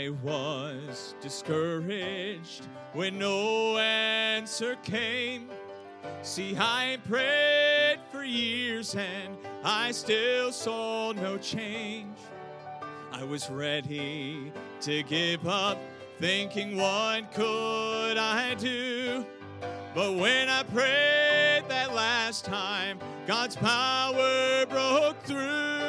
I was discouraged when no answer came. See, I prayed for years and I still saw no change. I was ready to give up, thinking, what could I do? But when I prayed that last time, God's power broke through.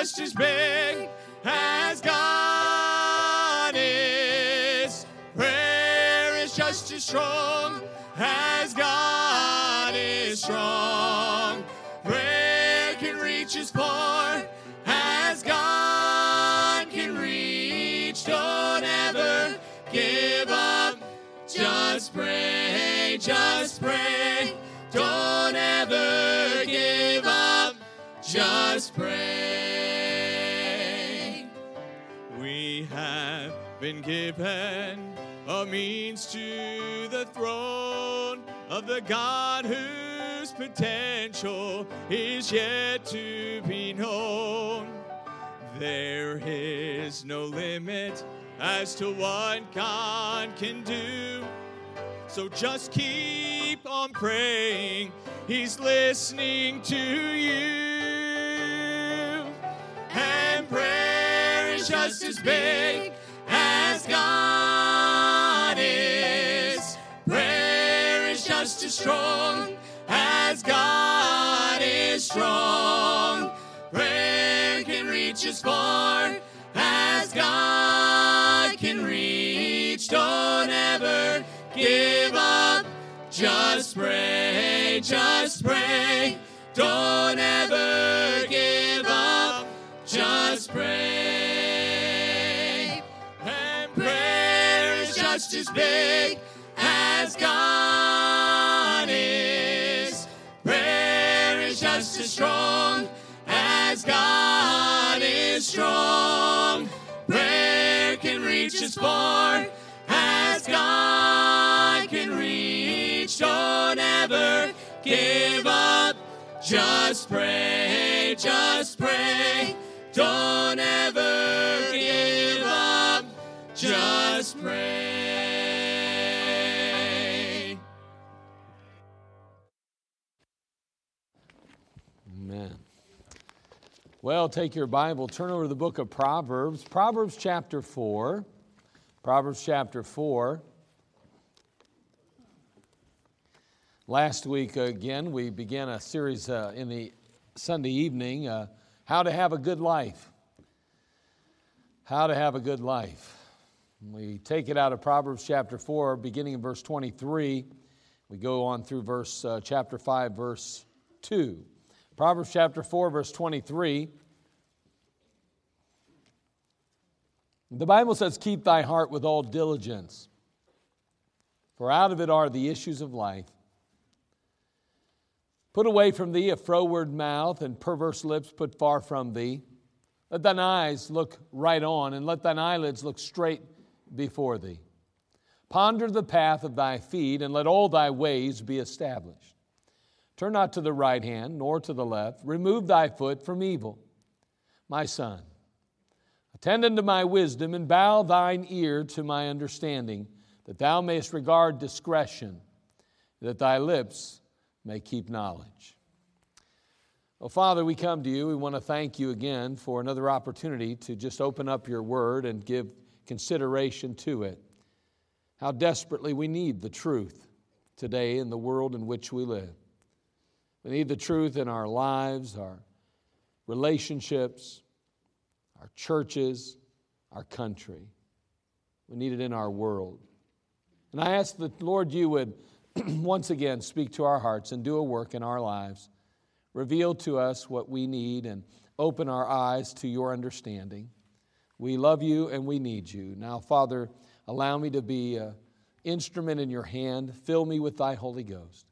Just as big as God is. Prayer is just as strong as God is strong. Prayer can reach as far as God can reach. Don't ever give up. Just pray, just pray. Don't ever give up. Just pray. Been given a means to the throne of the God whose potential is yet to be known. There is no limit as to what God can do. So just keep on praying. He's listening to you. And prayer is just as big God is. Prayer is just as strong as God is strong. Prayer can reach as far as God can reach. Don't ever give up. Just pray, just pray. Don't ever as big as God is. Prayer is just as strong as God is strong. Prayer can reach as far as God can reach. Don't ever give up. Just pray, just pray. Don't ever Well, take your Bible, turn over to the book of Proverbs, Proverbs chapter 4. Proverbs chapter 4. Last week, again, we began a series uh, in the Sunday evening uh, How to Have a Good Life. How to Have a Good Life. We take it out of Proverbs chapter 4, beginning in verse 23. We go on through verse uh, chapter 5, verse 2. Proverbs chapter 4, verse 23. The Bible says, Keep thy heart with all diligence, for out of it are the issues of life. Put away from thee a froward mouth, and perverse lips put far from thee. Let thine eyes look right on, and let thine eyelids look straight before thee. Ponder the path of thy feet, and let all thy ways be established. Turn not to the right hand, nor to the left. Remove thy foot from evil. My son, attend unto my wisdom, and bow thine ear to my understanding, that thou mayest regard discretion, that thy lips may keep knowledge. Well, Father, we come to you. We want to thank you again for another opportunity to just open up your word and give consideration to it. How desperately we need the truth today in the world in which we live. We need the truth in our lives, our relationships, our churches, our country. We need it in our world. And I ask that, Lord, you would once again speak to our hearts and do a work in our lives. Reveal to us what we need and open our eyes to your understanding. We love you and we need you. Now, Father, allow me to be an instrument in your hand. Fill me with thy Holy Ghost.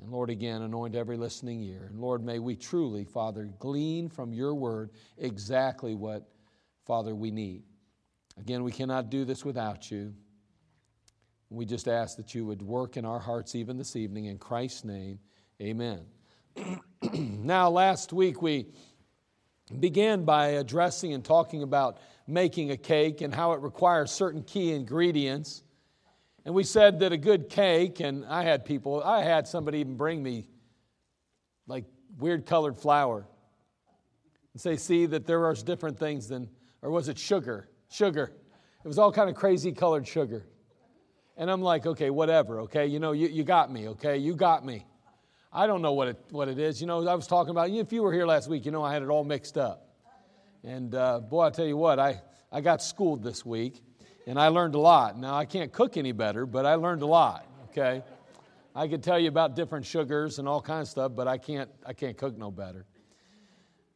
And Lord, again, anoint every listening ear. And Lord, may we truly, Father, glean from your word exactly what, Father, we need. Again, we cannot do this without you. We just ask that you would work in our hearts even this evening. In Christ's name, amen. now, last week we began by addressing and talking about making a cake and how it requires certain key ingredients. And we said that a good cake, and I had people, I had somebody even bring me like weird colored flour and say, see that there are different things than, or was it sugar? Sugar. It was all kind of crazy colored sugar. And I'm like, okay, whatever, okay? You know, you, you got me, okay? You got me. I don't know what it, what it is. You know, I was talking about, if you were here last week, you know I had it all mixed up. And uh, boy, I tell you what, I, I got schooled this week and I learned a lot. Now, I can't cook any better, but I learned a lot, okay? I could tell you about different sugars and all kinds of stuff, but I can't, I can't cook no better.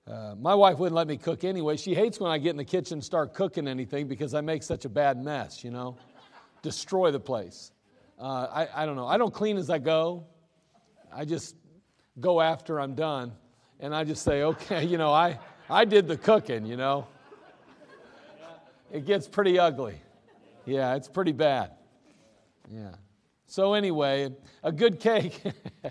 Uh, my wife wouldn't let me cook anyway. She hates when I get in the kitchen and start cooking anything because I make such a bad mess, you know, destroy the place. Uh, I, I don't know. I don't clean as I go. I just go after I'm done. And I just say, okay, you know, I, I did the cooking, you know. It gets pretty ugly. Yeah, it's pretty bad. Yeah. So, anyway, a good cake.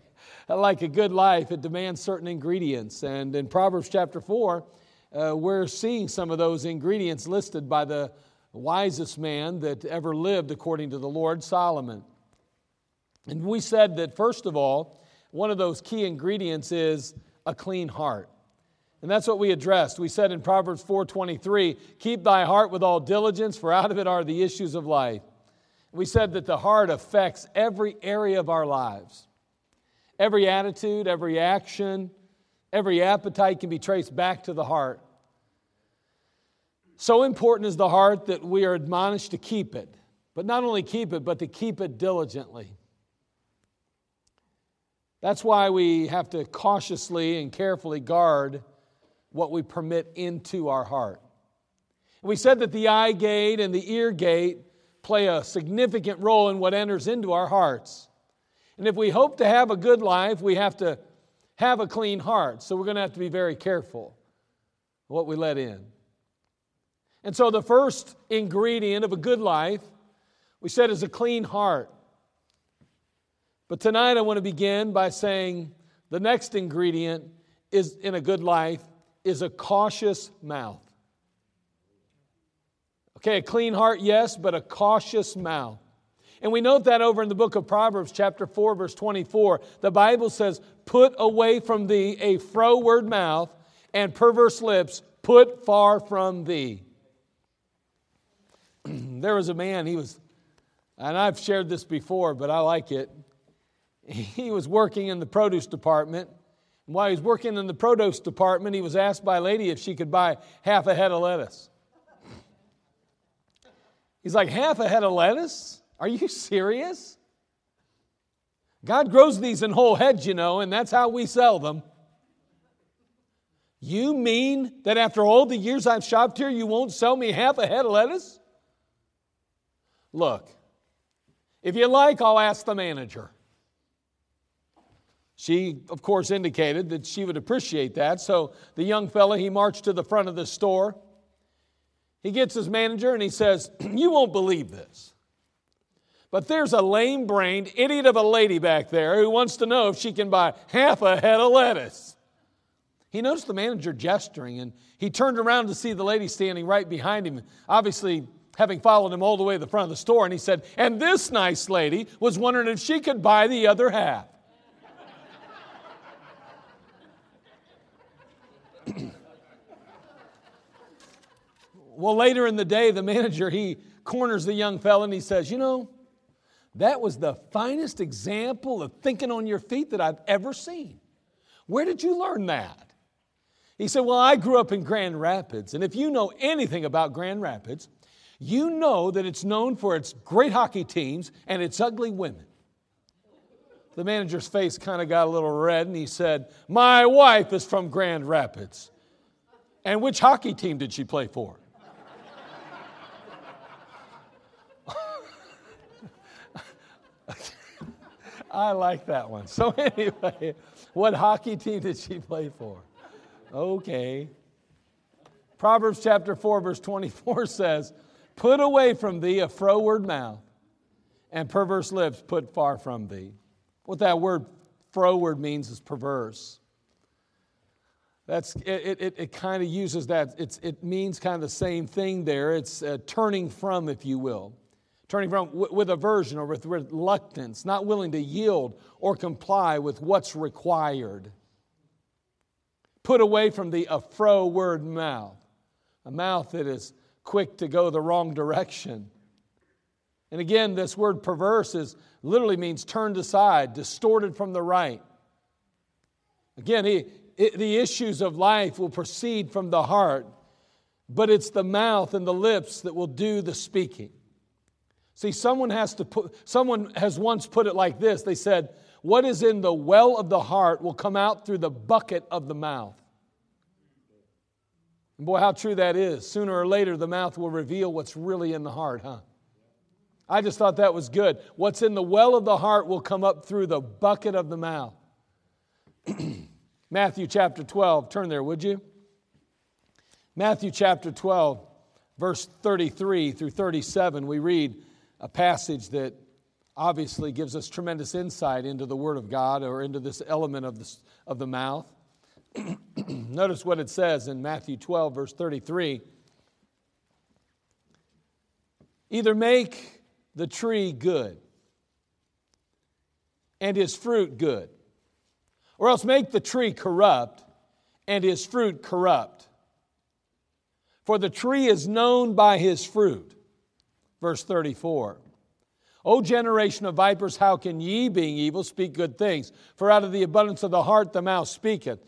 like a good life, it demands certain ingredients. And in Proverbs chapter 4, uh, we're seeing some of those ingredients listed by the wisest man that ever lived, according to the Lord, Solomon. And we said that, first of all, one of those key ingredients is a clean heart. And that's what we addressed. We said in Proverbs 4:23, "Keep thy heart with all diligence, for out of it are the issues of life." We said that the heart affects every area of our lives. Every attitude, every action, every appetite can be traced back to the heart. So important is the heart that we are admonished to keep it, but not only keep it, but to keep it diligently. That's why we have to cautiously and carefully guard what we permit into our heart. We said that the eye gate and the ear gate play a significant role in what enters into our hearts. And if we hope to have a good life, we have to have a clean heart. So we're going to have to be very careful what we let in. And so the first ingredient of a good life, we said, is a clean heart. But tonight I want to begin by saying the next ingredient is in a good life is a cautious mouth. Okay, a clean heart, yes, but a cautious mouth. And we note that over in the book of Proverbs, chapter 4, verse 24. The Bible says, Put away from thee a froward mouth and perverse lips, put far from thee. there was a man, he was, and I've shared this before, but I like it. He was working in the produce department. And while he was working in the produce department, he was asked by a lady if she could buy half a head of lettuce. He's like, Half a head of lettuce? Are you serious? God grows these in whole heads, you know, and that's how we sell them. You mean that after all the years I've shopped here, you won't sell me half a head of lettuce? Look, if you like, I'll ask the manager. She, of course, indicated that she would appreciate that. So the young fellow, he marched to the front of the store. He gets his manager and he says, You won't believe this. But there's a lame brained idiot of a lady back there who wants to know if she can buy half a head of lettuce. He noticed the manager gesturing and he turned around to see the lady standing right behind him, obviously having followed him all the way to the front of the store. And he said, And this nice lady was wondering if she could buy the other half. Well, later in the day, the manager, he corners the young fellow and he says, You know, that was the finest example of thinking on your feet that I've ever seen. Where did you learn that? He said, Well, I grew up in Grand Rapids, and if you know anything about Grand Rapids, you know that it's known for its great hockey teams and its ugly women. The manager's face kind of got a little red, and he said, My wife is from Grand Rapids. And which hockey team did she play for? I like that one. So, anyway, what hockey team did she play for? Okay. Proverbs chapter 4, verse 24 says, Put away from thee a froward mouth, and perverse lips put far from thee. What that word froward means is perverse. That's, it, it, it kind of uses that. It's, it means kind of the same thing there. It's uh, turning from, if you will. Turning from with aversion or with reluctance, not willing to yield or comply with what's required. Put away from the a word mouth, a mouth that is quick to go the wrong direction. And again, this word perverse is literally means turned aside, distorted from the right. Again, he, it, the issues of life will proceed from the heart, but it's the mouth and the lips that will do the speaking. See, someone has to put, someone has once put it like this. They said, What is in the well of the heart will come out through the bucket of the mouth. And boy, how true that is. Sooner or later, the mouth will reveal what's really in the heart, huh? I just thought that was good. What's in the well of the heart will come up through the bucket of the mouth. Matthew chapter 12, turn there, would you? Matthew chapter 12, verse 33 through 37, we read a passage that obviously gives us tremendous insight into the Word of God or into this element of, the of the mouth. Notice what it says in Matthew 12, verse 33. Either make the tree good and his fruit good, or else make the tree corrupt and his fruit corrupt. For the tree is known by his fruit. Verse 34. O generation of vipers, how can ye, being evil, speak good things? For out of the abundance of the heart the mouth speaketh.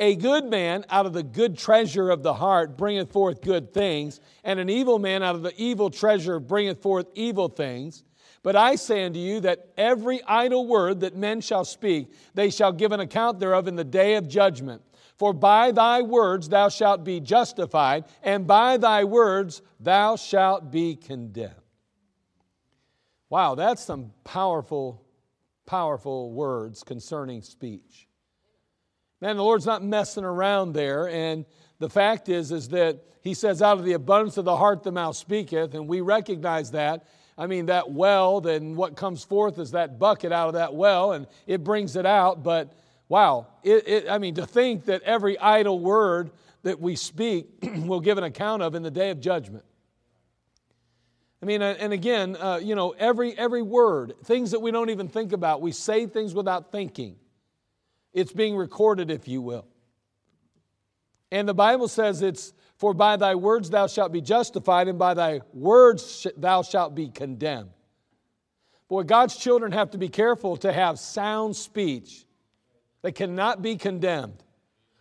A good man out of the good treasure of the heart bringeth forth good things, and an evil man out of the evil treasure bringeth forth evil things. But I say unto you that every idle word that men shall speak, they shall give an account thereof in the day of judgment. For by thy words thou shalt be justified, and by thy words thou shalt be condemned. Wow, that's some powerful, powerful words concerning speech. Man, the Lord's not messing around there. And the fact is, is that He says, out of the abundance of the heart the mouth speaketh, and we recognize that. I mean, that well, then what comes forth is that bucket out of that well, and it brings it out. But wow, it, it, I mean, to think that every idle word that we speak will give an account of in the day of judgment. I mean, and again, uh, you know, every, every word, things that we don't even think about, we say things without thinking. It's being recorded, if you will. And the Bible says it's, For by thy words thou shalt be justified, and by thy words thou shalt be condemned. Boy, God's children have to be careful to have sound speech that cannot be condemned.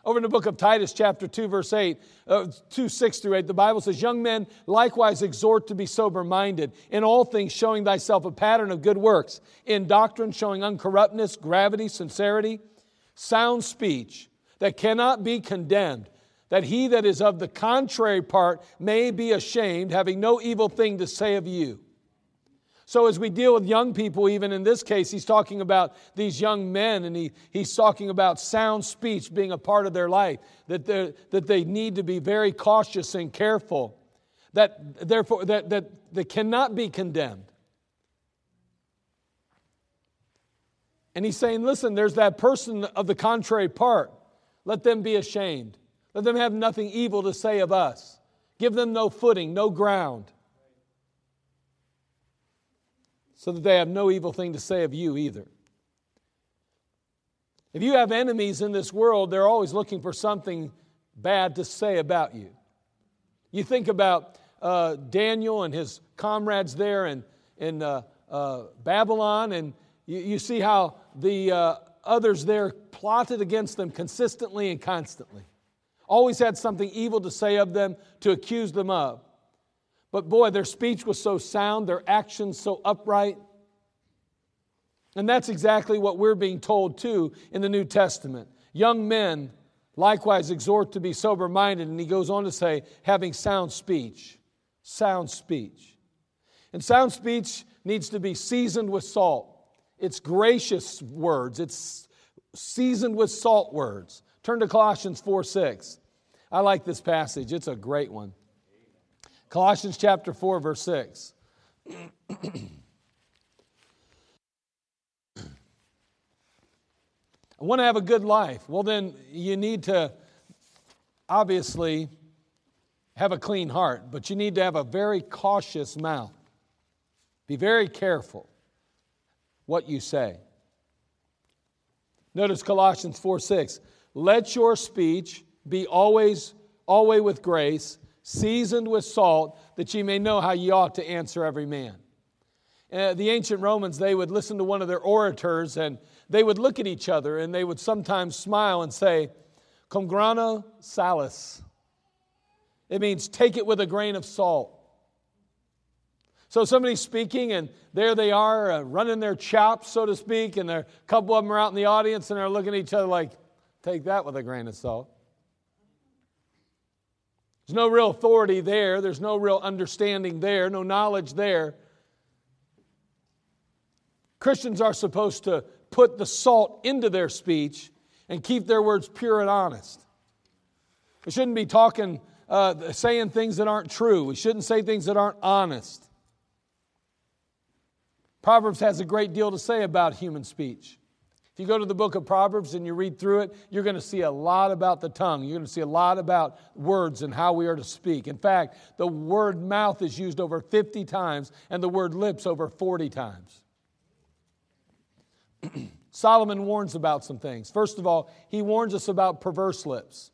Over in the book of Titus, chapter 2, verse 8, uh, 2, 6 through 8, the Bible says, Young men likewise exhort to be sober minded, in all things showing thyself a pattern of good works, in doctrine showing uncorruptness, gravity, sincerity sound speech that cannot be condemned, that he that is of the contrary part may be ashamed, having no evil thing to say of you. So, as we deal with young people, even in this case, he's talking about these young men and he, he's talking about sound speech being a part of their life, that, that they need to be very cautious and careful, that therefore that, that they cannot be condemned. And he's saying, listen, there's that person of the contrary part. Let them be ashamed. Let them have nothing evil to say of us. Give them no footing, no ground, so that they have no evil thing to say of you either. If you have enemies in this world, they're always looking for something bad to say about you. You think about uh, Daniel and his comrades there in, in uh, uh, Babylon, and you, you see how the uh, others there plotted against them consistently and constantly. Always had something evil to say of them, to accuse them of. But boy, their speech was so sound, their actions so upright. And that's exactly what we're being told too in the New Testament. Young men likewise exhort to be sober minded, and he goes on to say, having sound speech. Sound speech. And sound speech needs to be seasoned with salt. It's gracious words, it's seasoned with salt words. Turn to Colossians 4 6. I like this passage, it's a great one. Colossians chapter 4, verse 6. I want to have a good life. Well, then you need to obviously have a clean heart, but you need to have a very cautious mouth. Be very careful what you say. Notice Colossians 4 6. Let your speech be always, always with grace, seasoned with salt, that ye may know how ye ought to answer every man. Uh, the ancient Romans, they would listen to one of their orators and they would look at each other and they would sometimes smile and say, Cum grano salis. It means take it with a grain of salt. So somebody's speaking, and there they are uh, running their chops, so to speak, and a couple of them are out in the audience and they're looking at each other like, take that with a grain of salt. There's no real authority there, there's no real understanding there, no knowledge there. Christians are supposed to put the salt into their speech and keep their words pure and honest. We shouldn't be talking, uh, saying things that aren't true. We shouldn't say things that aren't honest. Proverbs has a great deal to say about human speech. If you go to the book of Proverbs and you read through it, you're going to see a lot about the tongue. You're going to see a lot about words and how we are to speak. In fact, the word mouth is used over 50 times and the word lips over 40 times. Solomon warns about some things. First of all, he warns us about perverse lips.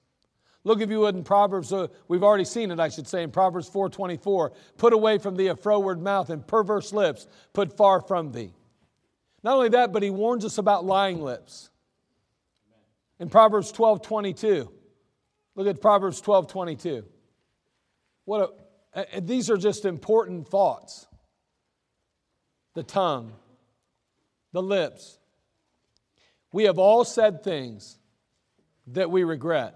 Look, if you would, in Proverbs, uh, we've already seen it, I should say, in Proverbs 4.24, put away from thee a froward mouth and perverse lips, put far from thee. Not only that, but he warns us about lying lips. In Proverbs 12.22, look at Proverbs 12.22. What a, these are just important thoughts. The tongue, the lips, we have all said things that we regret.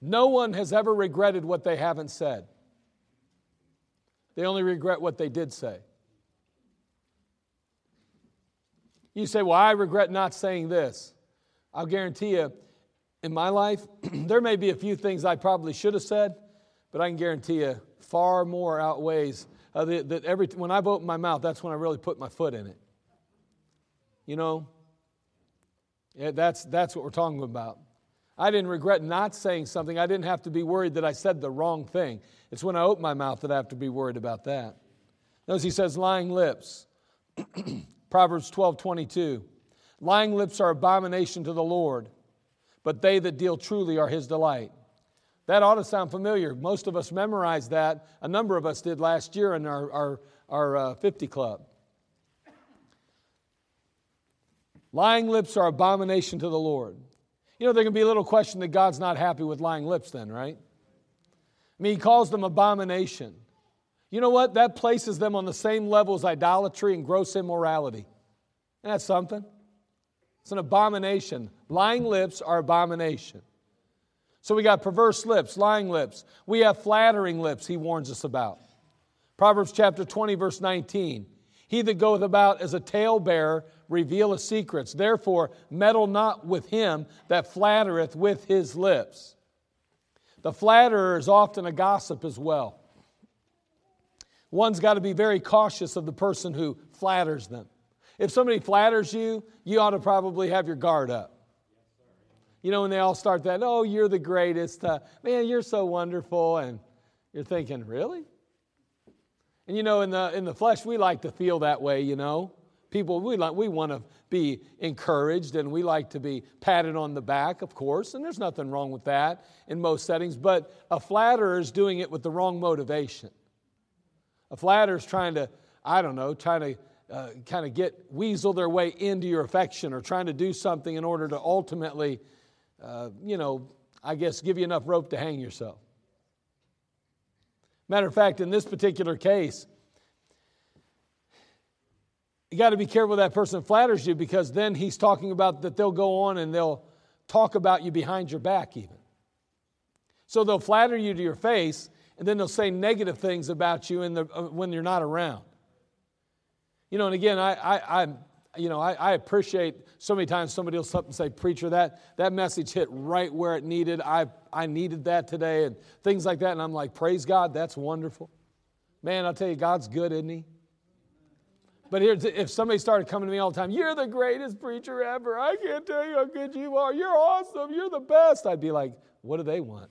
No one has ever regretted what they haven't said, they only regret what they did say. You say, Well, I regret not saying this. I'll guarantee you, in my life, there may be a few things I probably should have said, but I can guarantee you, far more outweighs uh, that every when I've opened my mouth, that's when I really put my foot in it. You know, yeah, that's, that's what we're talking about. I didn't regret not saying something. I didn't have to be worried that I said the wrong thing. It's when I open my mouth that I have to be worried about that. Notice he says, lying lips. Proverbs 12 22. Lying lips are abomination to the Lord, but they that deal truly are his delight. That ought to sound familiar. Most of us memorized that. A number of us did last year in our, our, our uh, 50 club. Lying lips are abomination to the Lord. You know, there can be a little question that God's not happy with lying lips, then, right? I mean, He calls them abomination. You know what? That places them on the same level as idolatry and gross immorality. Isn't that something? It's an abomination. Lying lips are abomination. So we got perverse lips, lying lips. We have flattering lips, he warns us about. Proverbs chapter 20, verse 19. He that goeth about as a talebearer revealeth secrets. Therefore, meddle not with him that flattereth with his lips. The flatterer is often a gossip as well. One's got to be very cautious of the person who flatters them. If somebody flatters you, you ought to probably have your guard up. You know, when they all start that, oh, you're the greatest, uh, man, you're so wonderful, and you're thinking, really? And you know, in the, in the flesh, we like to feel that way, you know. People, we, like, we want to be encouraged and we like to be patted on the back, of course, and there's nothing wrong with that in most settings, but a flatterer is doing it with the wrong motivation. A flatterer is trying to, I don't know, trying to uh, kind of get, weasel their way into your affection or trying to do something in order to ultimately, uh, you know, I guess give you enough rope to hang yourself. Matter of fact, in this particular case, you got to be careful that person flatters you because then he's talking about that they'll go on and they'll talk about you behind your back, even. So they'll flatter you to your face and then they'll say negative things about you the, uh, when you're not around. You know, and again, I, I, I'm you know, I, I, appreciate so many times somebody will up and say, Preacher, that, that message hit right where it needed. I, I needed that today, and things like that. And I'm like, Praise God, that's wonderful. Man, I'll tell you, God's good, isn't He? But here's, if somebody started coming to me all the time, you're the greatest preacher ever. I can't tell you how good you are. You're awesome. You're the best. I'd be like, what do they want?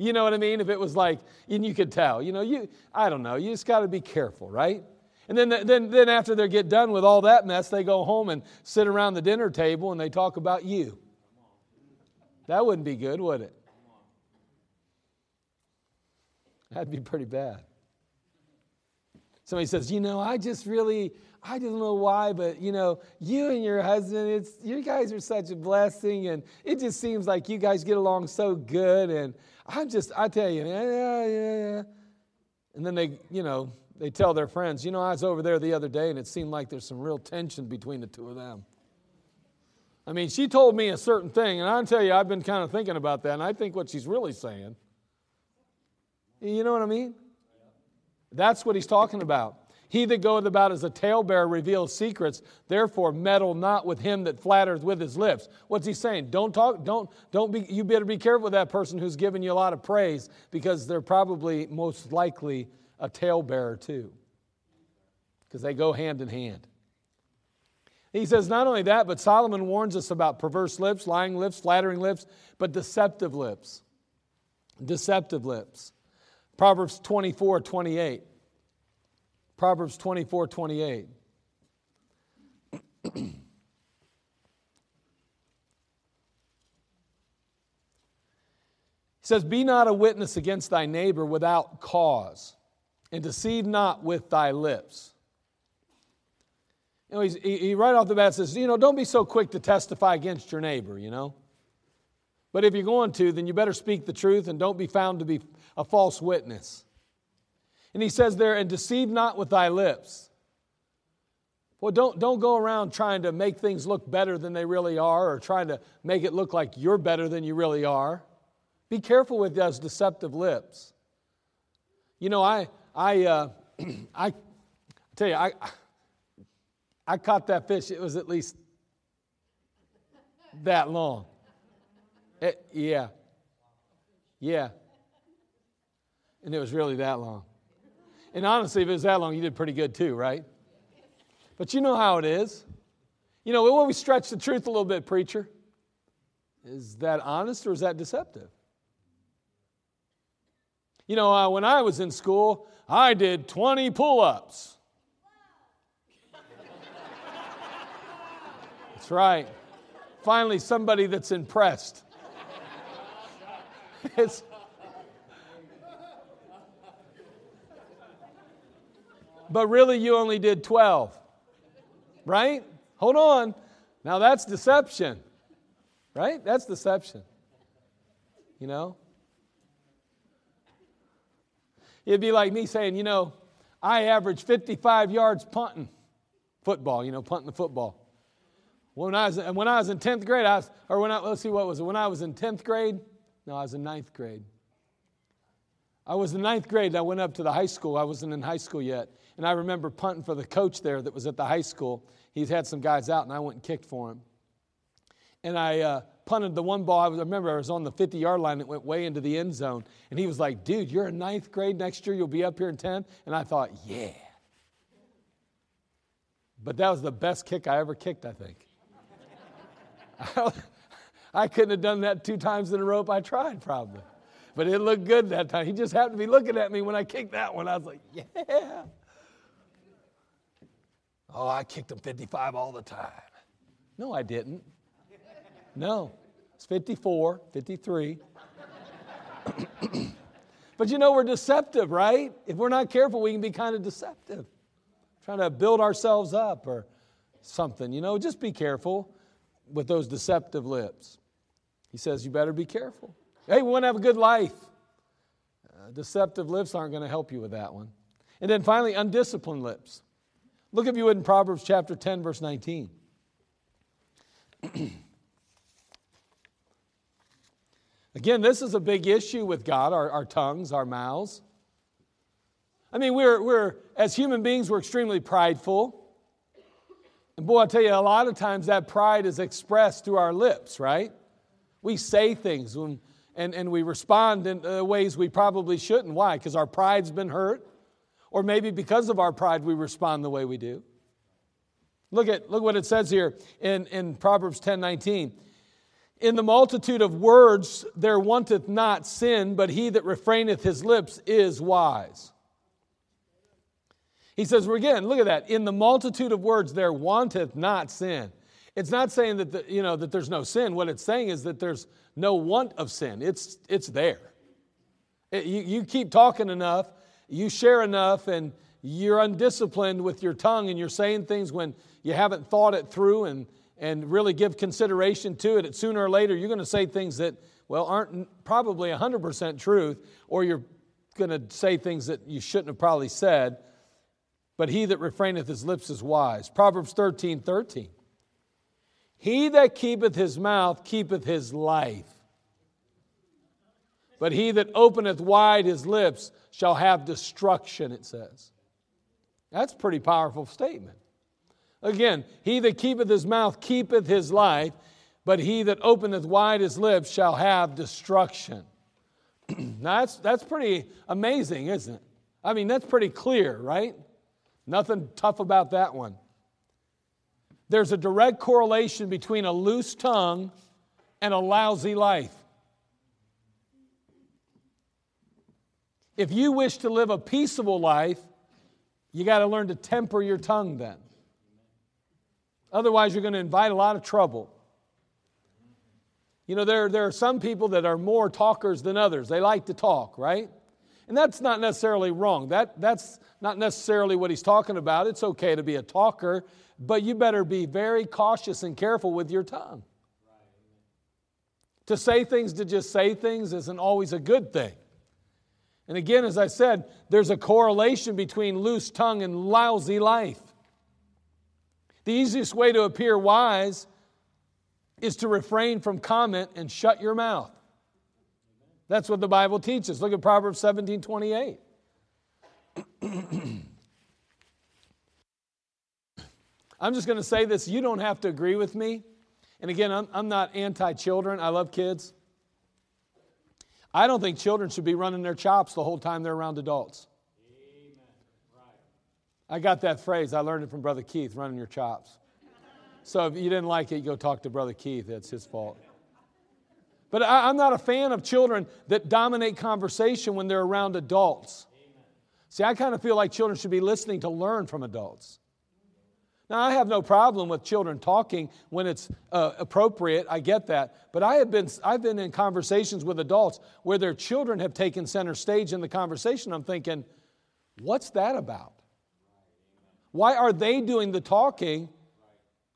You know what I mean? If it was like, and you could tell, you know, you, I don't know, you just got to be careful, right? And then, then, then after they get done with all that mess, they go home and sit around the dinner table and they talk about you. That wouldn't be good, would it? That'd be pretty bad. Somebody says, you know, I just really, I don't know why, but you know, you and your husband, it's you guys are such a blessing, and it just seems like you guys get along so good. And I'm just, I tell you, yeah, yeah, yeah. And then they, you know, they tell their friends, you know, I was over there the other day, and it seemed like there's some real tension between the two of them. I mean, she told me a certain thing, and I'll tell you, I've been kind of thinking about that, and I think what she's really saying. You know what I mean? That's what he's talking about. He that goeth about as a talebearer reveals secrets. Therefore, meddle not with him that flatters with his lips. What's he saying? Don't talk. Don't don't be. You better be careful with that person who's giving you a lot of praise because they're probably most likely a talebearer too, because they go hand in hand. He says not only that, but Solomon warns us about perverse lips, lying lips, flattering lips, but deceptive lips. Deceptive lips. Proverbs 24, 28. Proverbs 24, 28. he says, Be not a witness against thy neighbor without cause, and deceive not with thy lips. You know, he, he right off the bat says, you know, don't be so quick to testify against your neighbor, you know. But if you're going to, then you better speak the truth and don't be found to be a false witness. And he says there, and deceive not with thy lips. Well, don't, don't go around trying to make things look better than they really are or trying to make it look like you're better than you really are. Be careful with those deceptive lips. You know, I, I, uh, I tell you, I, I caught that fish. It was at least that long. It, yeah. Yeah. And it was really that long. And honestly, if it was that long, you did pretty good too, right? But you know how it is. You know, when we stretch the truth a little bit, preacher, is that honest or is that deceptive? You know, uh, when I was in school, I did 20 pull ups. That's right. Finally, somebody that's impressed. it's, but really you only did 12. Right? Hold on. Now that's deception. Right? That's deception. You know? It'd be like me saying, you know, I average 55 yards punting football, you know, punting the football. When I was, when I was in 10th grade, I was, or when I, let's see, what was it? When I was in 10th grade, no, I was in ninth grade. I was in ninth grade. I went up to the high school. I wasn't in high school yet. And I remember punting for the coach there that was at the high school. He's had some guys out, and I went and kicked for him. And I uh, punted the one ball. I, was, I remember I was on the 50 yard line. It went way into the end zone. And he was like, dude, you're in ninth grade. Next year, you'll be up here in 10. And I thought, yeah. But that was the best kick I ever kicked, I think. I couldn't have done that two times in a row if I tried, probably. But it looked good that time. He just happened to be looking at me when I kicked that one. I was like, yeah. Oh, I kicked him 55 all the time. No, I didn't. No, it's 54, 53. but you know, we're deceptive, right? If we're not careful, we can be kind of deceptive, trying to build ourselves up or something. You know, just be careful with those deceptive lips. He says, You better be careful. Hey, we want to have a good life. Uh, deceptive lips aren't going to help you with that one. And then finally, undisciplined lips. Look if you would in Proverbs chapter 10, verse 19. Again, this is a big issue with God, our, our tongues, our mouths. I mean, we're, we're, as human beings, we're extremely prideful. And boy, I tell you, a lot of times that pride is expressed through our lips, right? We say things when, and, and we respond in uh, ways we probably shouldn't. Why? Because our pride's been hurt Or maybe because of our pride, we respond the way we do. Look at look what it says here in, in Proverbs 10 19. In the multitude of words there wanteth not sin, but he that refraineth his lips is wise. He says, again, look at that. In the multitude of words there wanteth not sin. It's not saying that, the, you know, that there's no sin. What it's saying is that there's no want of sin. It's, it's there. It, you, you keep talking enough, you share enough, and you're undisciplined with your tongue, and you're saying things when you haven't thought it through and, and really give consideration to it. Sooner or later, you're going to say things that, well, aren't probably 100% truth, or you're going to say things that you shouldn't have probably said. But he that refraineth his lips is wise. Proverbs 13 13. He that keepeth his mouth keepeth his life. But he that openeth wide his lips shall have destruction, it says. That's a pretty powerful statement. Again, he that keepeth his mouth keepeth his life, but he that openeth wide his lips shall have destruction. now, that's, that's pretty amazing, isn't it? I mean, that's pretty clear, right? Nothing tough about that one. There's a direct correlation between a loose tongue and a lousy life. If you wish to live a peaceable life, you got to learn to temper your tongue then. Otherwise, you're going to invite a lot of trouble. You know, there, there are some people that are more talkers than others. They like to talk, right? And that's not necessarily wrong. That, that's not necessarily what he's talking about. It's okay to be a talker, but you better be very cautious and careful with your tongue. To say things to just say things isn't always a good thing. And again, as I said, there's a correlation between loose tongue and lousy life. The easiest way to appear wise is to refrain from comment and shut your mouth. That's what the Bible teaches. Look at Proverbs 17 28. I'm just going to say this. You don't have to agree with me. And again, I'm, I'm not anti children. I love kids. I don't think children should be running their chops the whole time they're around adults. I got that phrase. I learned it from Brother Keith running your chops. So if you didn't like it, go talk to Brother Keith. That's his fault. But I, am not a fan of children that dominate conversation when they're around adults. See, I kind of feel like children should be listening to learn from adults. Now, I have no problem with children talking when it's uh, appropriate. I get that. But I have been, I've been in conversations with adults where their children have taken center stage in the conversation. I'm thinking, what's that about? Why are they doing the talking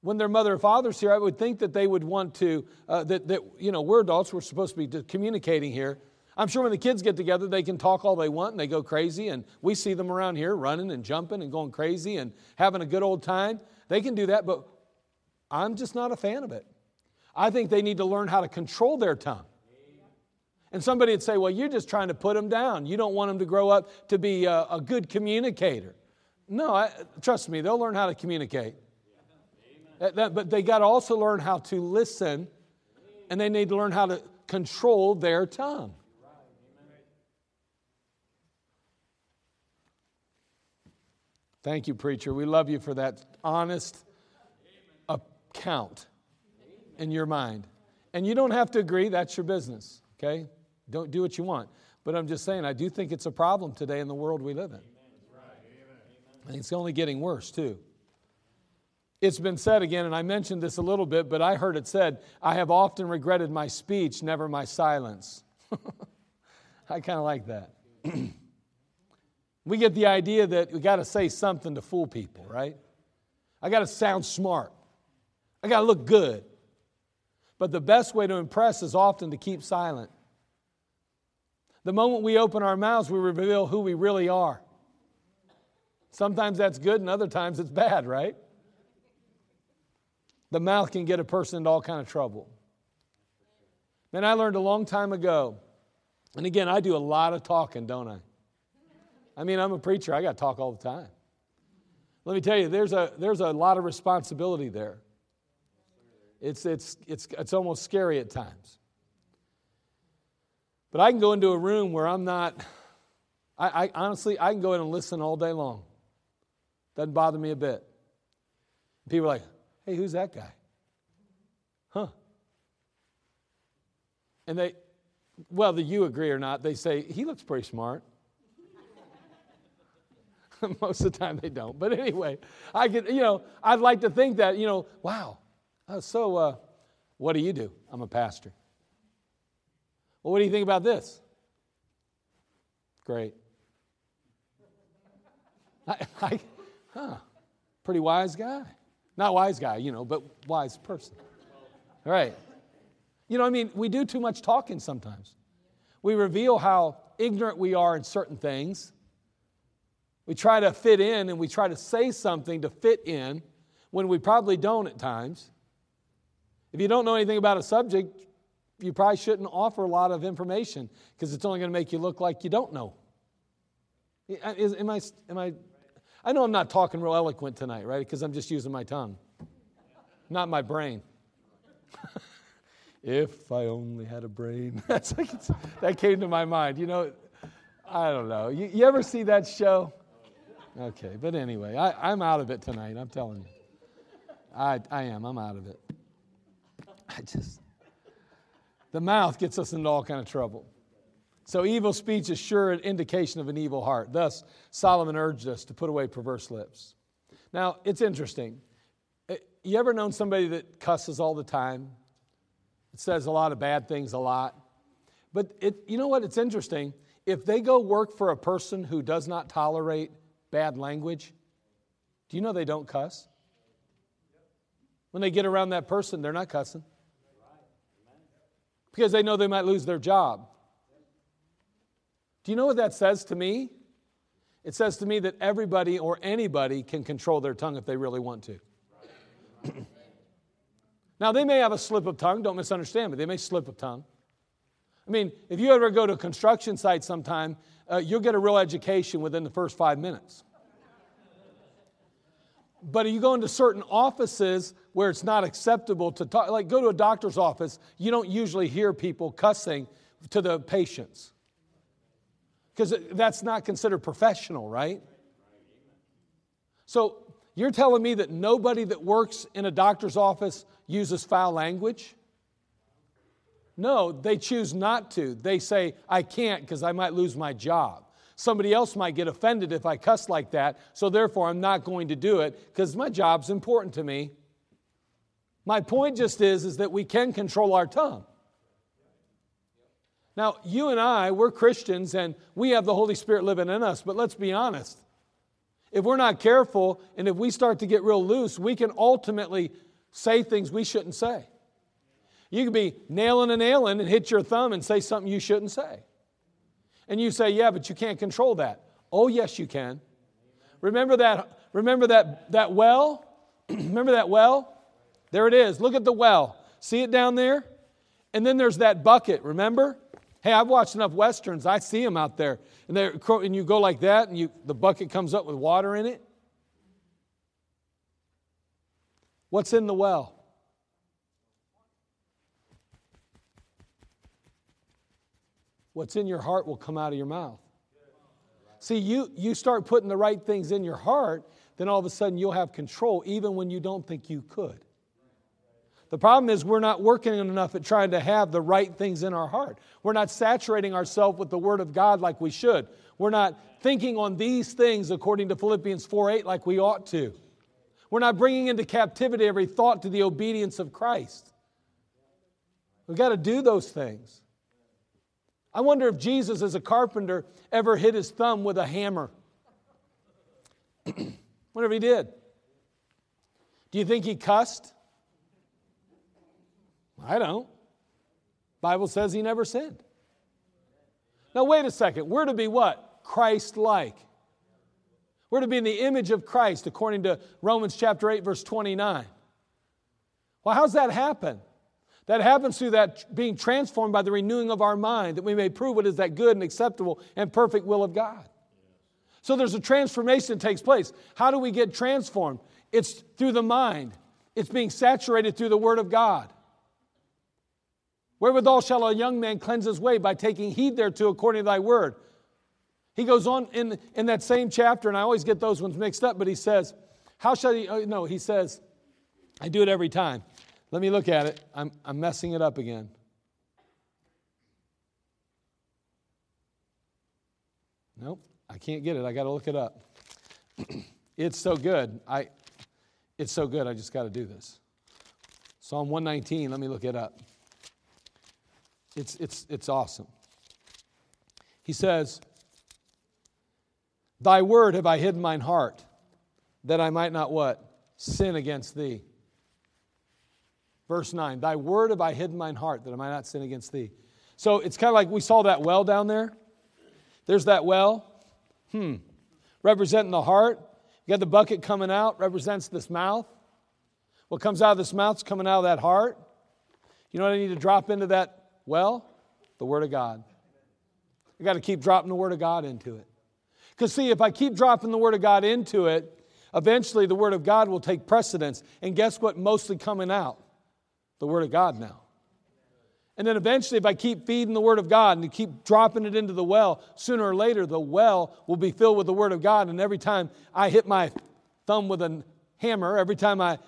when their mother or father's here? I would think that they would want to, uh, that, that, you know, we're adults, we're supposed to be communicating here. I'm sure when the kids get together, they can talk all they want and they go crazy. And we see them around here running and jumping and going crazy and having a good old time. They can do that, but I'm just not a fan of it. I think they need to learn how to control their tongue. And somebody would say, well, you're just trying to put them down. You don't want them to grow up to be a, a good communicator. No, I, trust me, they'll learn how to communicate. That, that, but they got to also learn how to listen, and they need to learn how to control their tongue. Thank you, preacher. We love you for that honest account in your mind. And you don't have to agree, that's your business, okay? Don't do what you want. But I'm just saying, I do think it's a problem today in the world we live in. And it's only getting worse, too. It's been said again, and I mentioned this a little bit, but I heard it said, I have often regretted my speech, never my silence. I kind of like that. We get the idea that we got to say something to fool people, right? I got to sound smart. I got to look good. But the best way to impress is often to keep silent. The moment we open our mouths, we reveal who we really are. Sometimes that's good and other times it's bad, right? The mouth can get a person into all kind of trouble. Then I learned a long time ago, and again, I do a lot of talking, don't I? I mean, I'm a preacher, I got to talk all the time. Let me tell you, there's a, there's a lot of responsibility there. It's, it's, it's, it's almost scary at times. But I can go into a room where I'm not I, I honestly, I can go in and listen all day long. Doesn't bother me a bit. People are like, hey, who's that guy? Huh? And they, whether you agree or not, they say, he looks pretty smart. Most of the time they don't. But anyway, I get, you know, I'd like to think that, you know, wow. So, uh, what do you do? I'm a pastor. Well, what do you think about this? Great. I, I, huh, pretty wise guy. Not wise guy, you know, but wise person. Right. You know, I mean, we do too much talking sometimes. We reveal how ignorant we are in certain things. We try to fit in and we try to say something to fit in when we probably don't at times. If you don't know anything about a subject, you probably shouldn't offer a lot of information because it's only going to make you look like you don't know. Is, am I, am I, I know I'm not talking real eloquent tonight, right? Because I'm just using my tongue, not my brain. if I only had a brain. That's like that came to my mind. You know, I don't know. You, you ever see that show? Okay, but anyway, I, I'm out of it tonight, I'm telling you. I, I am, I'm out of it. I just, the mouth gets us into all kind of trouble. So evil speech is sure an indication of an evil heart. Thus, Solomon urged us to put away perverse lips. Now, it's interesting. Eh, you ever known somebody that cusses all the time? It says a lot of bad things a lot. But it, you know what? It's interesting. If they go work for a person who does not tolerate bad language, do you know they don't cuss? When they get around that person, they're not cussing because they know they might lose their job. Do you know what that says to me? It says to me that everybody or anybody can control their tongue if they really want to. now, they may have a slip of tongue, don't misunderstand me, they may slip of tongue. I mean, if you ever go to a construction site sometime, uh, you'll get a real education within the first five minutes. But you go into certain offices where it's not acceptable to talk, like go to a doctor's office, you don't usually hear people cussing to the patients. Because that's not considered professional, right? So you're telling me that nobody that works in a doctor's office uses foul language? No, they choose not to. They say, I can't because I might lose my job. Somebody else might get offended if I cuss like that, so therefore I'm not going to do it because my job's important to me. My point just is, is that we can control our tongue. Now, you and I, we're Christians and we have the Holy Spirit living in us, but let's be honest. If we're not careful and if we start to get real loose, we can ultimately say things we shouldn't say. You could be nailing and nailing and hit your thumb and say something you shouldn't say. And you say, yeah, but you can't control that. Oh, yes, you can. Remember that, remember that, that well? remember that well? There it is. Look at the well. See it down there? And then there's that bucket, remember? Hey, I've watched enough westerns. I see them out there. And, and you go like that, and you, the bucket comes up with water in it. What's in the well? What's in your heart will come out of your mouth. See, you, you start putting the right things in your heart, then all of a sudden you'll have control even when you don't think you could. The problem is we're not working enough at trying to have the right things in our heart. We're not saturating ourselves with the Word of God like we should. We're not thinking on these things according to Philippians 4 8 like we ought to. We're not bringing into captivity every thought to the obedience of Christ. We've got to do those things. I wonder if Jesus, as a carpenter, ever hit his thumb with a hammer. Whatever he did. Do you think he cussed? I don't. Bible says he never sinned. Now wait a second. We're to be what? Christ-like. We're to be in the image of Christ according to Romans chapter 8 verse 29. Well, how's that happen? That happens through that being transformed by the renewing of our mind, that we may prove what is that good and acceptable and perfect will of God. So there's a transformation that takes place. How do we get transformed? It's through the mind, it's being saturated through the Word of God. Wherewithal shall a young man cleanse his way by taking heed thereto according to thy word. He goes on in, in that same chapter, and I always get those ones mixed up, but he says, How shall he? Oh, no, he says, I do it every time. Let me look at it. I'm, I'm messing it up again. Nope, I can't get it. I got to look it up. it's so good. I, it's so good. I just got to do this. Psalm 119. Let me look it up. It's, it's, it's awesome. He says, Thy word have I hidden mine heart, that I might not what? Sin against thee. Verse 9, Thy word have I hidden mine heart, that I might not sin against thee. So it's kind of like we saw that well down there. There's that well. Hmm. Representing the heart. You got the bucket coming out, represents this mouth. What comes out of this mouth is coming out of that heart. You know what I need to drop into that well? The Word of God. I got to keep dropping the Word of God into it. Because, see, if I keep dropping the Word of God into it, eventually the Word of God will take precedence. And guess what? Mostly coming out? The Word of God now. And then eventually, if I keep feeding the Word of God and keep dropping it into the well, sooner or later, the well will be filled with the Word of God. And every time I hit my thumb with a hammer, every time I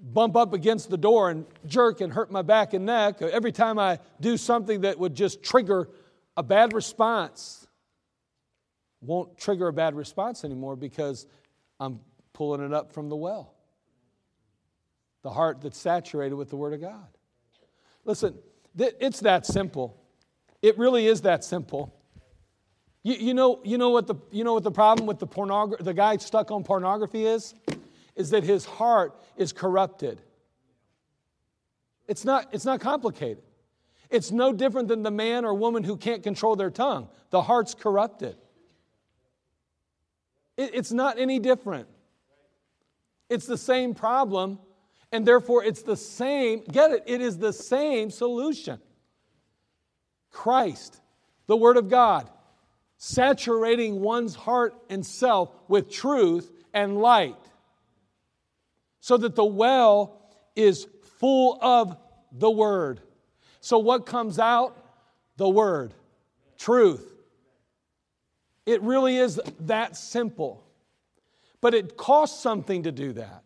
bump up against the door and jerk and hurt my back and neck, every time I do something that would just trigger a bad response, won't trigger a bad response anymore because I'm pulling it up from the well. The heart that's saturated with the Word of God. Listen, it's that simple. It really is that simple. You, you, know, you, know, what the, you know what the problem with the, pornogra- the guy stuck on pornography is? Is that his heart is corrupted. It's not, it's not complicated. It's no different than the man or woman who can't control their tongue. The heart's corrupted. It, it's not any different. It's the same problem, and therefore it's the same, get it, it is the same solution. Christ, the Word of God, saturating one's heart and self with truth and light so that the well is full of the Word. So, what comes out? The Word, truth. It really is that simple. But it costs something to do that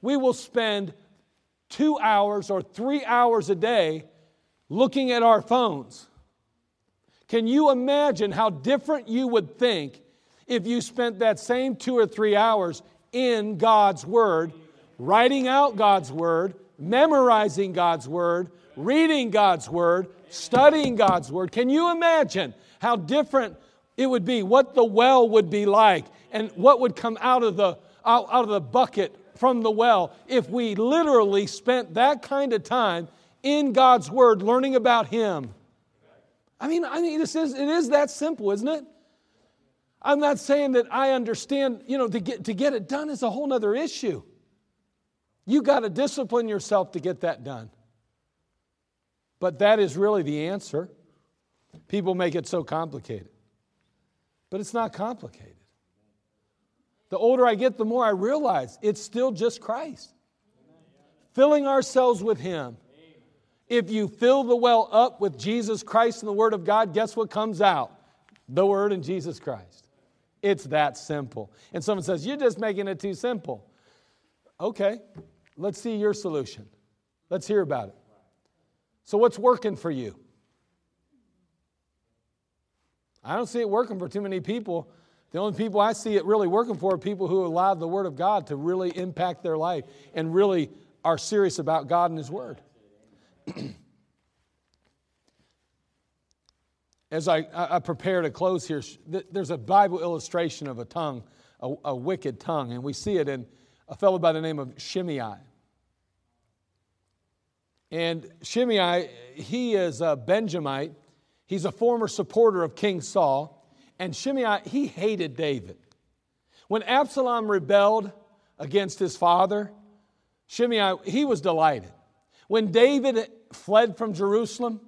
we will spend two hours or three hours a day looking at our phones. Can you imagine how different you would think if you spent that same two or three hours in God's Word, writing out God's Word, memorizing God's Word, reading God's Word, studying God's Word? Can you imagine how different it would be, what the well would be like, and what would come out of the, out, out of the bucket from the well if we literally spent that kind of time in God's Word learning about Him. I mean, I mean, this is, it is that simple, isn't it? I'm not saying that I understand, you know, to get, to get it done is a whole other issue. You got to discipline yourself to get that done. But that is really the answer. People make it so complicated. But it's not complicated. The older I get, the more I realize it's still just Christ. Filling ourselves with Him. If you fill the well up with Jesus Christ and the Word of God, guess what comes out? The Word and Jesus Christ. It's that simple. And someone says, You're just making it too simple. Okay, let's see your solution. Let's hear about it. So, what's working for you? I don't see it working for too many people the only people I see it really working for are people who allow the Word of God to really impact their life and really are serious about God and His Word. As I, I, prepare to close here, there's a Bible illustration of a tongue, a, a wicked tongue, and we see it in a fellow by the name of Shimei. And Shimei, he is a Benjamite. He's a former supporter of King Saul. And Shimei, he hated David. When Absalom rebelled against his father, Shimei, he was delighted. When David fled from Jerusalem,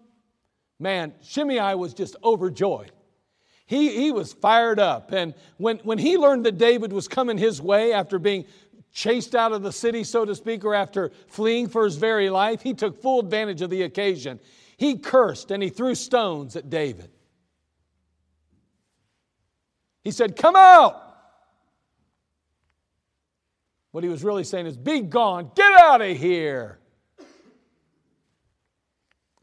man, Shimei was just overjoyed. He, he was fired up. And when, when he learned that David was coming his way after being chased out of the city, so to speak, or after fleeing for his very life, he took full advantage of the occasion. He cursed and he threw stones at David. He said, Come out. What he was really saying is, Be gone, get out of here.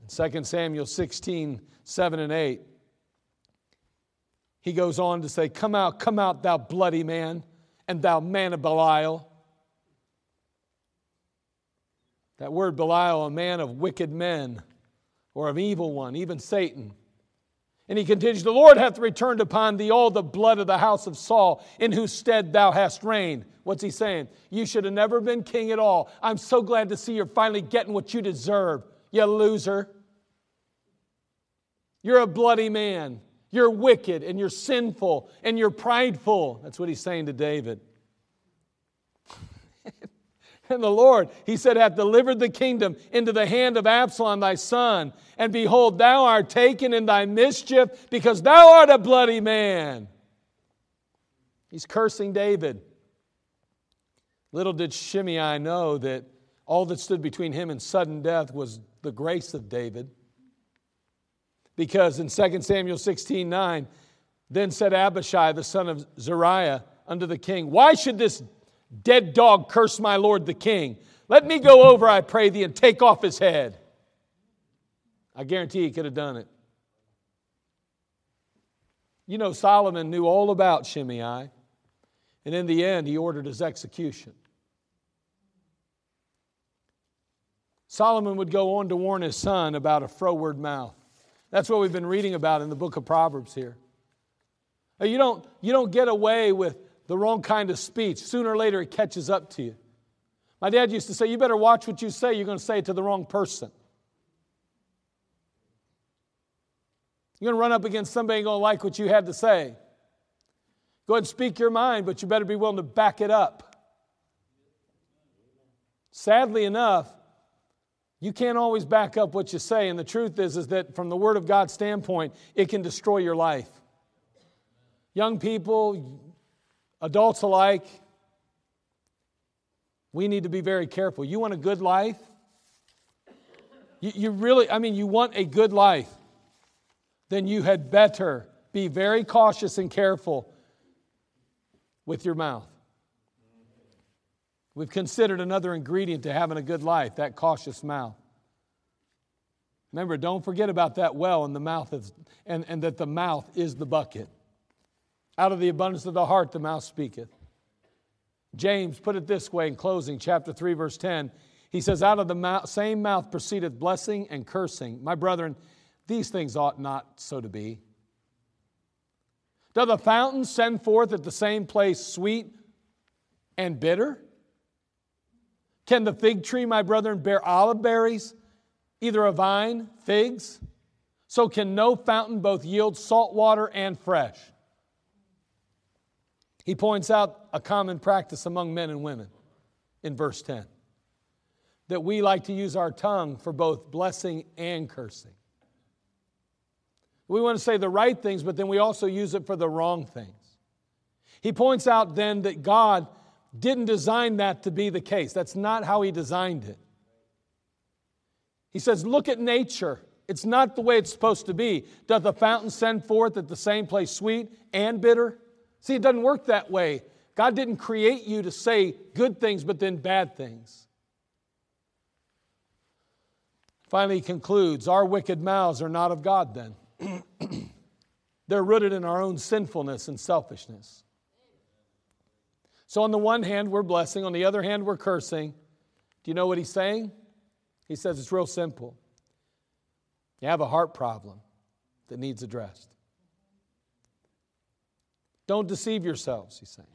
In 2 Samuel 16, 7 and 8, he goes on to say, Come out, come out, thou bloody man, and thou man of Belial. That word Belial, a man of wicked men, or of evil one, even Satan. And he continues, The Lord hath returned upon thee all the blood of the house of Saul, in whose stead thou hast reigned. What's he saying? You should have never been king at all. I'm so glad to see you're finally getting what you deserve, you loser. You're a bloody man. You're wicked and you're sinful and you're prideful. That's what he's saying to David. And the Lord, he said, hath delivered the kingdom into the hand of Absalom thy son. And behold, thou art taken in thy mischief because thou art a bloody man. He's cursing David. Little did Shimei know that all that stood between him and sudden death was the grace of David. Because in 2 Samuel 16 9, then said Abishai, the son of Zeruiah, unto the king, Why should this dead dog curse my lord the king? Let me go over, I pray thee, and take off his head. I guarantee he could have done it. You know, Solomon knew all about Shimei, and in the end, he ordered his execution. Solomon would go on to warn his son about a froward mouth. That's what we've been reading about in the book of Proverbs here. You don't, you don't get away with the wrong kind of speech. Sooner or later, it catches up to you. My dad used to say, You better watch what you say, you're going to say it to the wrong person. You're going to run up against somebody going to like what you had to say. Go ahead and speak your mind, but you better be willing to back it up. Sadly enough, you can't always back up what you say, and the truth is, is that from the Word of God standpoint, it can destroy your life. Young people, adults alike, we need to be very careful. You want a good life? You, you really, I mean, you want a good life, then you had better be very cautious and careful with your mouth. We've considered another ingredient to having a good life that cautious mouth. Remember, don't forget about that well and the mouth is, and, and that the mouth is the bucket. Out of the abundance of the heart, the mouth speaketh. James put it this way in closing, chapter 3, verse 10. He says, Out of the mouth, same mouth proceedeth blessing and cursing. My brethren, these things ought not so to be. Doth the fountain send forth at the same place sweet and bitter? Can the fig tree, my brethren, bear olive berries, either a vine, figs? So can no fountain both yield salt water and fresh. He points out a common practice among men and women in verse 10 that we like to use our tongue for both blessing and cursing. We want to say the right things, but then we also use it for the wrong things. He points out then that God didn't design that to be the case. That's not how he designed it. He says, Look at nature. It's not the way it's supposed to be. Doth the fountain send forth at the same place sweet and bitter? See, it doesn't work that way. God didn't create you to say good things, but then bad things. Finally, he concludes Our wicked mouths are not of God, then. They're rooted in our own sinfulness and selfishness. So, on the one hand, we're blessing, on the other hand, we're cursing. Do you know what he's saying? He says it's real simple. You have a heart problem that needs addressed. Don't deceive yourselves, he's saying.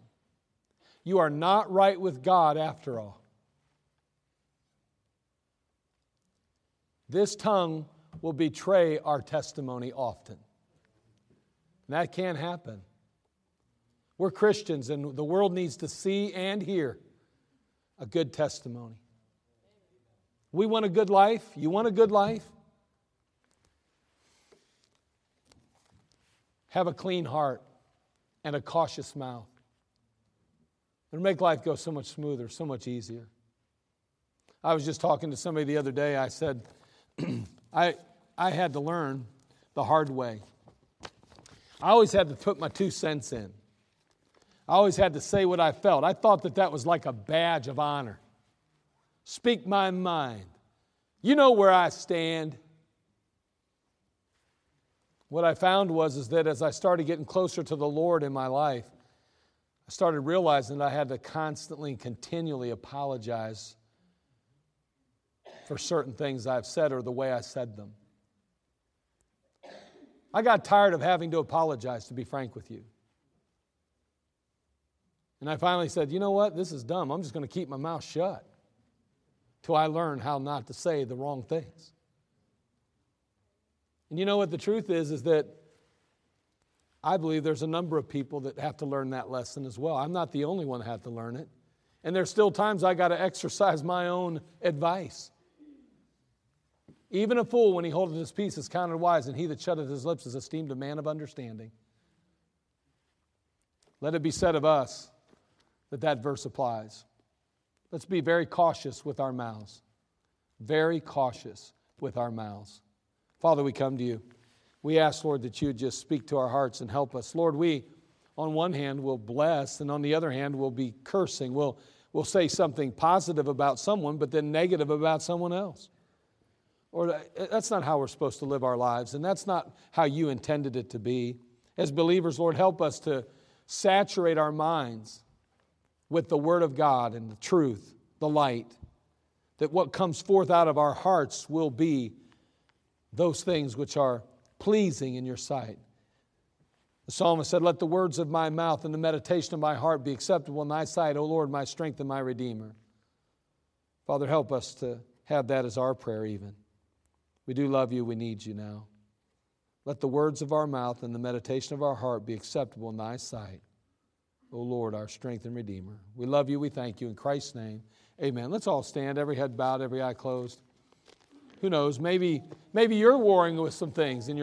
You are not right with God after all. This tongue will betray our testimony often. And that can't happen. We're Christians, and the world needs to see and hear a good testimony. We want a good life. You want a good life? Have a clean heart and a cautious mouth. It'll make life go so much smoother, so much easier. I was just talking to somebody the other day. I said, I, I had to learn the hard way I always had to put my two cents in. I always had to say what I felt. I thought that that was like a badge of honor. Speak my mind. You know where I stand. What I found was is that as I started getting closer to the Lord in my life, I started realizing that I had to constantly and continually apologize for certain things I've said or the way I said them. I got tired of having to apologize, to be frank with you. And I finally said, you know what? This is dumb. I'm just going to keep my mouth shut till I learn how not to say the wrong things. And you know what the truth is is that I believe there's a number of people that have to learn that lesson as well. I'm not the only one that had to learn it. And there's still times I got to exercise my own advice. Even a fool, when he holdeth his peace, is counted wise, and he that shutteth his lips is esteemed a man of understanding. Let it be said of us that that verse applies. Let's be very cautious with our mouths. Very cautious with our mouths. Father, we come to you. We ask, Lord, that you just speak to our hearts and help us. Lord, we, on one hand, will bless, and on the other hand, will be cursing. We'll, we'll say something positive about someone, but then negative about someone else. Or that's not how we're supposed to live our lives, and that's not how you intended it to be. As believers, Lord, help us to saturate our minds with the Word of God and the truth, the light, that what comes forth out of our hearts will be those things which are pleasing in your sight. The psalmist said, Let the words of my mouth and the meditation of my heart be acceptable in thy sight, O Lord, my strength and my redeemer. Father, help us to have that as our prayer, even. We do love you. We need you now. Let the words of our mouth and the meditation of our heart be acceptable in thy sight. O Lord, our strength and redeemer. We love you. We thank you. In Christ's name, amen. Let's all stand, every head bowed, every eye closed. Who knows? Maybe, maybe you're warring with some things in your